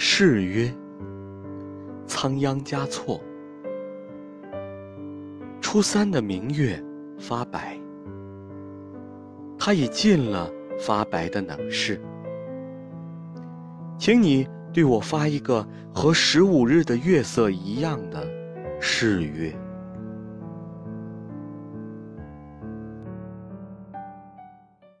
是曰仓央嘉措。初三的明月发白他已尽了发白的能事。请你对我发一个和十五日的月色一样的誓约